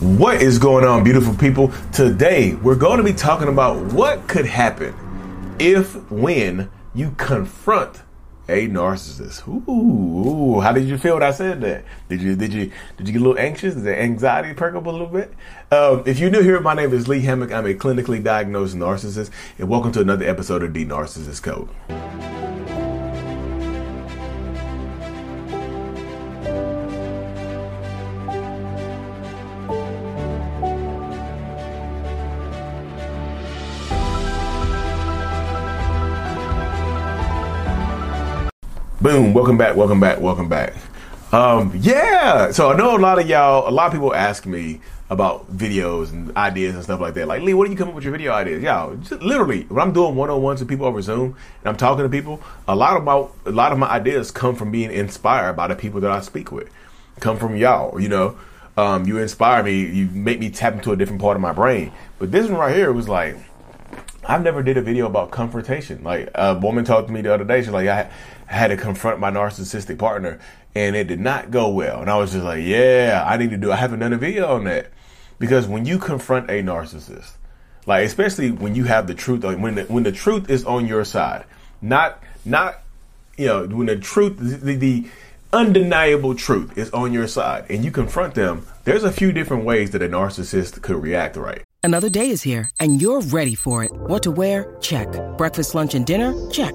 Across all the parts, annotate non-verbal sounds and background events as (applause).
What is going on, beautiful people? Today, we're going to be talking about what could happen if, when you confront a narcissist. Ooh, how did you feel when I said that? Did you did you did you get a little anxious? Did the anxiety perk up a little bit? Um, if you're new here, my name is Lee Hammock. I'm a clinically diagnosed narcissist, and welcome to another episode of The Narcissist Code. Welcome back. Welcome back. Welcome back. Um, yeah. So I know a lot of y'all. A lot of people ask me about videos and ideas and stuff like that. Like Lee, what do you come up with your video ideas? Y'all, just literally, when I'm doing one on ones with people over Zoom and I'm talking to people, a lot of my a lot of my ideas come from being inspired by the people that I speak with. Come from y'all. You know, um, you inspire me. You make me tap into a different part of my brain. But this one right here was like. I've never did a video about confrontation. Like a woman talked to me the other day. She's like, I had to confront my narcissistic partner, and it did not go well. And I was just like, yeah, I need to do. I haven't done a video on that because when you confront a narcissist, like especially when you have the truth, like when the, when the truth is on your side, not not you know when the truth the, the undeniable truth is on your side and you confront them, there's a few different ways that a narcissist could react right. Another day is here and you're ready for it. What to wear? Check. Breakfast, lunch, and dinner? Check.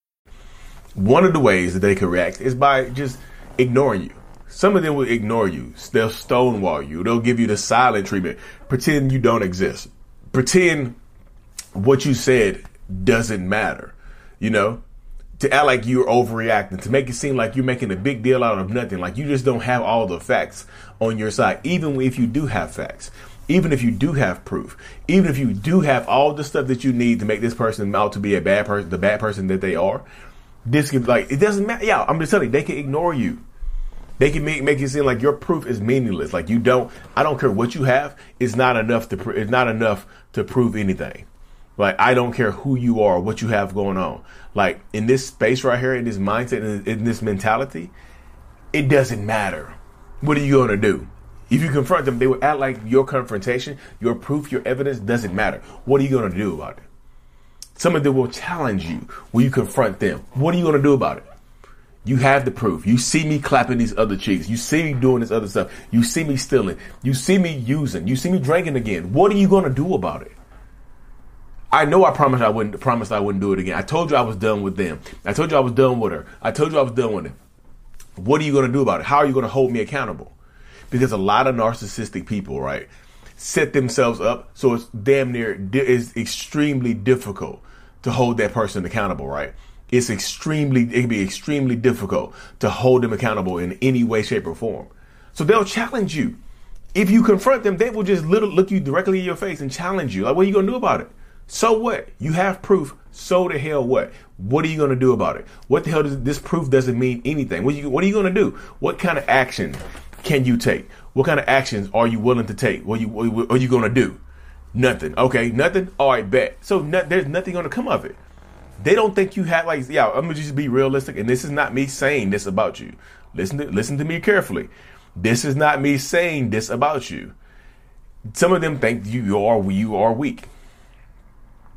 One of the ways that they can react is by just ignoring you. Some of them will ignore you. They'll stonewall you. They'll give you the silent treatment. Pretend you don't exist. Pretend what you said doesn't matter. You know, to act like you're overreacting, to make it seem like you're making a big deal out of nothing, like you just don't have all the facts on your side, even if you do have facts, even if you do have proof, even if you do have all the stuff that you need to make this person out to be a bad person, the bad person that they are. This could like it doesn't matter. Yeah, I'm just telling you, they can ignore you. They can make make it seem like your proof is meaningless. Like you don't. I don't care what you have. It's not enough to. It's not enough to prove anything. Like I don't care who you are, what you have going on. Like in this space right here, in this mindset, in, in this mentality, it doesn't matter. What are you gonna do? If you confront them, they will act like your confrontation, your proof, your evidence doesn't matter. What are you gonna do about it? Some of them will challenge you when you confront them. What are you going to do about it? You have the proof. You see me clapping these other cheeks. You see me doing this other stuff. You see me stealing. You see me using. You see me drinking again. What are you going to do about it? I know I promised I wouldn't promised I wouldn't do it again. I told you I was done with them. I told you I was done with her. I told you I was done with it. What are you going to do about it? How are you going to hold me accountable? Because a lot of narcissistic people, right, set themselves up so it's damn near is extremely difficult to hold that person accountable, right? It's extremely, it can be extremely difficult to hold them accountable in any way, shape, or form. So they'll challenge you. If you confront them, they will just look you directly in your face and challenge you. Like, what are you going to do about it? So what? You have proof. So the hell what? What are you going to do about it? What the hell does this proof doesn't mean anything? What, you, what are you going to do? What kind of action can you take? What kind of actions are you willing to take? What, you, what are you going to do? Nothing. Okay, nothing. All right, bet. So no, there's nothing going to come of it. They don't think you have like yeah. I'm gonna just be realistic, and this is not me saying this about you. Listen to listen to me carefully. This is not me saying this about you. Some of them think you are you are weak.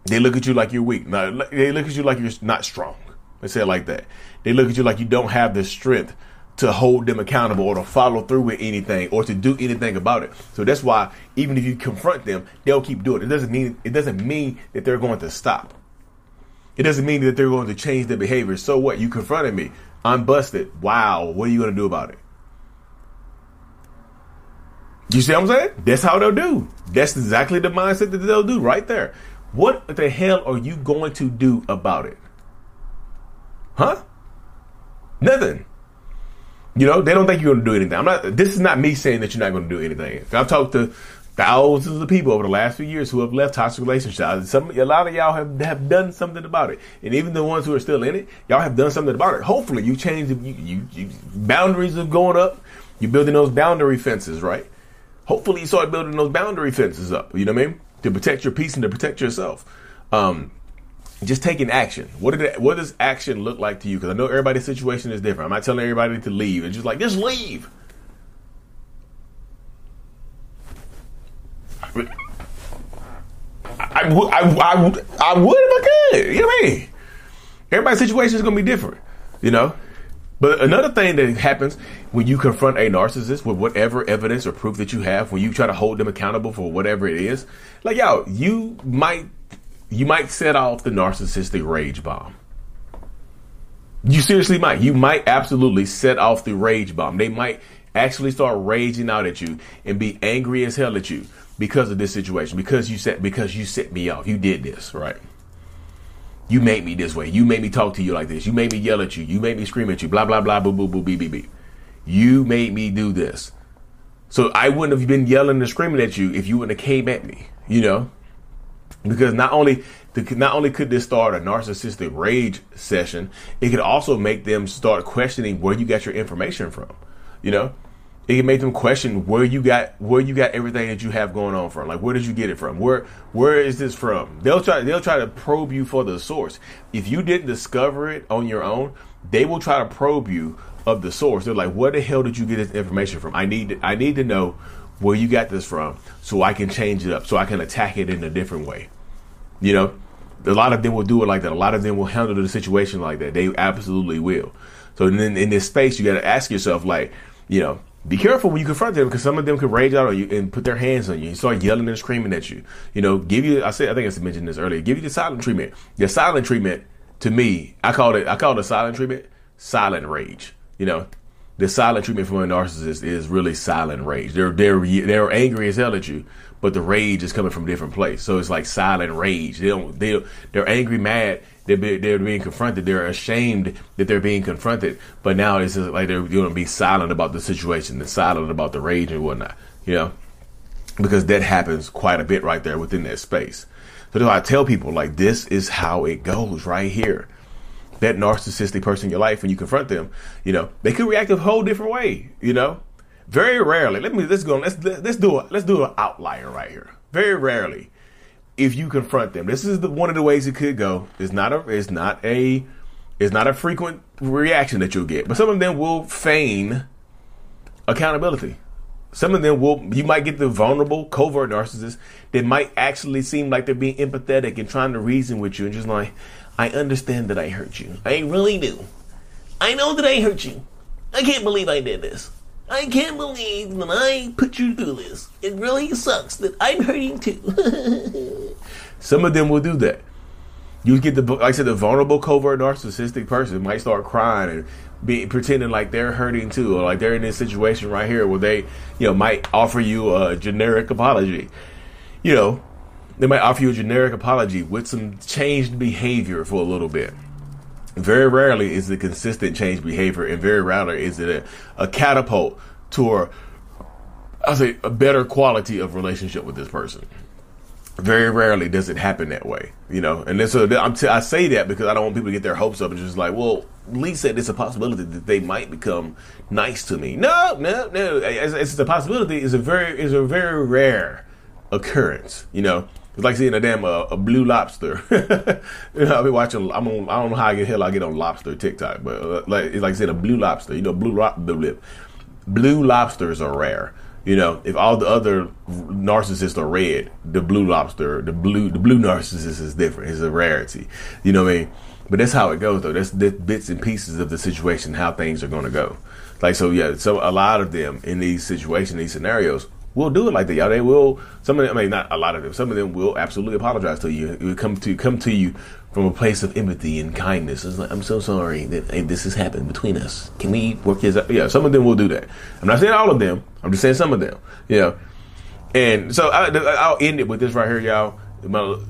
They look at you like you're weak. Now, they look at you like you're not strong. Let's say it like that. They look at you like you don't have the strength to hold them accountable or to follow through with anything or to do anything about it. So that's why even if you confront them, they'll keep doing it. It doesn't mean it doesn't mean that they're going to stop. It doesn't mean that they're going to change their behavior. So what? You confronted me. I'm busted. Wow. What are you going to do about it? You see what I'm saying? That's how they'll do. That's exactly the mindset that they'll do right there. What the hell are you going to do about it? Huh? Nothing. You know, they don't think you're going to do anything. I'm not. This is not me saying that you're not going to do anything. I've talked to thousands of people over the last few years who have left toxic relationships. Some, a lot of y'all have have done something about it, and even the ones who are still in it, y'all have done something about it. Hopefully, you change. You, you, you boundaries are going up. You're building those boundary fences, right? Hopefully, you start building those boundary fences up. You know what I mean? To protect your peace and to protect yourself. Um, just taking action. What did it, what does action look like to you? Because I know everybody's situation is different. I'm not telling everybody to leave. It's just like just leave. I, I, I, I, would if I could. You know what I mean? Everybody's situation is going to be different. You know. But another thing that happens when you confront a narcissist with whatever evidence or proof that you have, when you try to hold them accountable for whatever it is, like yo, you might you might set off the narcissistic rage bomb. You seriously might. You might absolutely set off the rage bomb. They might actually start raging out at you and be angry as hell at you because of this situation. Because you set because you set me off. You did this, right? You made me this way. You made me talk to you like this. You made me yell at you. You made me scream at you. Blah blah blah boo boo boo beep beep beep. You made me do this. So I wouldn't have been yelling and screaming at you if you wouldn't have came at me. You know, because not only not only could this start a narcissistic rage session, it could also make them start questioning where you got your information from. You know, it can make them question where you got where you got everything that you have going on from. Like where did you get it from? Where where is this from? They'll try they'll try to probe you for the source. If you didn't discover it on your own, they will try to probe you of the source. They're like, where the hell did you get this information from? I need I need to know where you got this from so I can change it up, so I can attack it in a different way. You know, a lot of them will do it like that. A lot of them will handle the situation like that. They absolutely will. So then in this space, you got to ask yourself, like, you know, be careful when you confront them because some of them could rage out on you and put their hands on you and start yelling and screaming at you. You know, give you. I said, I think I mentioned this earlier. Give you the silent treatment. The silent treatment, to me, I call it. I call it a silent treatment. Silent rage. You know, the silent treatment from a narcissist is really silent rage. They're they're they're angry as hell at you, but the rage is coming from a different place. So it's like silent rage. They don't they they're angry, mad. They're be, they're being confronted. They're ashamed that they're being confronted. But now it's like they're going to be silent about the situation. They're silent about the rage and whatnot. You know, because that happens quite a bit right there within that space. So do I tell people like this is how it goes right here. That narcissistic person in your life, when you confront them, you know they could react a whole different way. You know, very rarely, let me let's go. Let's let's do a let's do an outlier right here. Very rarely, if you confront them, this is the, one of the ways it could go. It's not a it's not a it's not a frequent reaction that you'll get, but some of them will feign accountability. Some of them will you might get the vulnerable, covert narcissist that might actually seem like they're being empathetic and trying to reason with you and just like, I understand that I hurt you. I really do. I know that I hurt you. I can't believe I did this. I can't believe that I put you through this. It really sucks that I'm hurting too. (laughs) Some of them will do that. You get the, like I said, the vulnerable, covert, narcissistic person might start crying and be pretending like they're hurting too, or like they're in this situation right here where they, you know, might offer you a generic apology. You know, they might offer you a generic apology with some changed behavior for a little bit. Very rarely is it consistent change behavior, and very rarely is it a, a catapult to I say a better quality of relationship with this person. Very rarely does it happen that way, you know. And then so I'm t- I say that because I don't want people to get their hopes up and just like, well, Lee said it's a possibility that they might become nice to me. No, no, no. It's, it's a possibility. It's a very, is a very rare occurrence, you know. It's like seeing a damn uh, a blue lobster. (laughs) you know, I've been watching. I'm on. I don't know how I get hell I get on lobster TikTok, but uh, like it's like seeing a blue lobster. You know, blue blue, blue lobsters are rare. You know, if all the other narcissists are red, the blue lobster, the blue the blue narcissist is different. It's a rarity. You know what I mean? But that's how it goes, though. That's the bits and pieces of the situation, how things are going to go. Like so, yeah. So a lot of them in these situations, these scenarios, will do it like that, y'all. They will. Some of them, I mean, not a lot of them. Some of them will absolutely apologize to you. It will come to come to you from a place of empathy and kindness. It's like, I'm so sorry that hey, this has happened between us. Can we work this out? Yeah, some of them will do that. I'm not saying all of them. I'm just saying some of them. Yeah. And so I, will end it with this right here, y'all.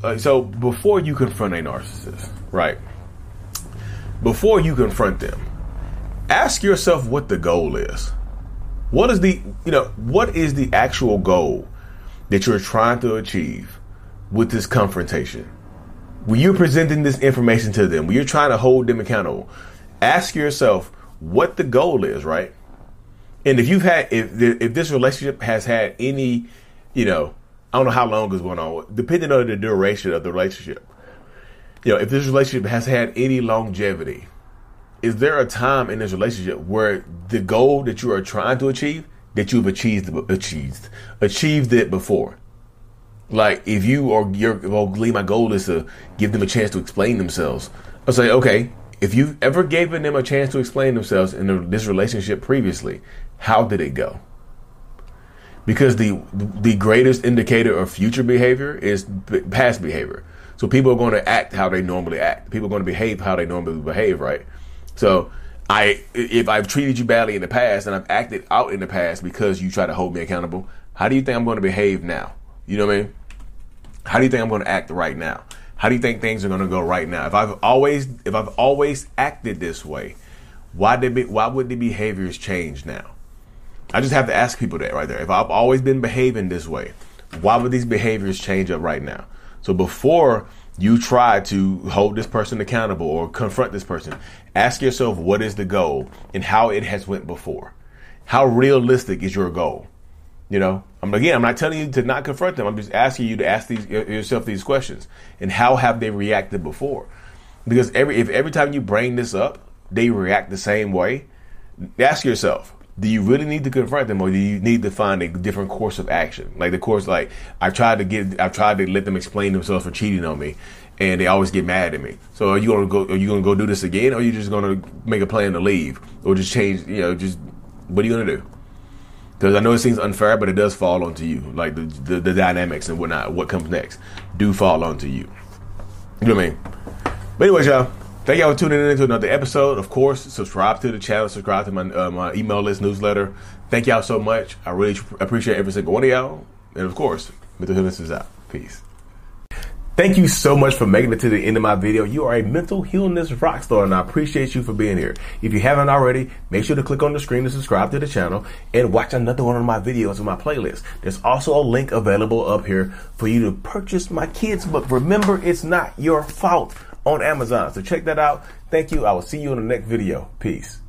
Uh, so before you confront a narcissist, right? Before you confront them, ask yourself what the goal is. What is the, you know, what is the actual goal that you're trying to achieve with this confrontation? When you're presenting this information to them, when you're trying to hold them accountable, ask yourself what the goal is, right? And if you've had, if if this relationship has had any, you know, I don't know how long it's going on, depending on the duration of the relationship. You know, if this relationship has had any longevity, is there a time in this relationship where the goal that you are trying to achieve that you've achieved achieved achieved it before? Like if you or your well, Lee, my goal is to give them a chance to explain themselves. I'll say, okay, if you've ever given them a chance to explain themselves in this relationship previously, how did it go? Because the the greatest indicator of future behavior is past behavior. So people are going to act how they normally act. People are going to behave how they normally behave, right? So I, if I've treated you badly in the past and I've acted out in the past because you try to hold me accountable, how do you think I'm going to behave now? You know what I mean? How do you think I'm going to act right now? How do you think things are going to go right now? If I've always, if I've always acted this way, why did be, why would the behaviors change now? I just have to ask people that right there. If I've always been behaving this way, why would these behaviors change up right now? So before you try to hold this person accountable or confront this person, ask yourself what is the goal and how it has went before. How realistic is your goal? You know, I'm again, I'm not telling you to not confront them. I'm just asking you to ask these yourself these questions and how have they reacted before? Because every if every time you bring this up, they react the same way, ask yourself, do you really need to confront them or do you need to find a different course of action? Like the course, like I've tried to get, I've tried to let them explain themselves for cheating on me and they always get mad at me. So are you gonna go, are you gonna go do this again or are you just gonna make a plan to leave or just change, you know, just, what are you gonna do? Because I know it seems unfair, but it does fall onto you. Like the, the, the dynamics and whatnot, what comes next do fall onto you. You know what I mean? But anyways, y'all, Thank y'all for tuning in to another episode. Of course, subscribe to the channel, subscribe to my, uh, my email list newsletter. Thank y'all so much. I really appreciate every single one of y'all. And of course, Mental Healness is out. Peace. Thank you so much for making it to the end of my video. You are a mental healness rock star, and I appreciate you for being here. If you haven't already, make sure to click on the screen to subscribe to the channel and watch another one of my videos in my playlist. There's also a link available up here for you to purchase my kids' book. Remember, it's not your fault on Amazon. So check that out. Thank you. I will see you in the next video. Peace.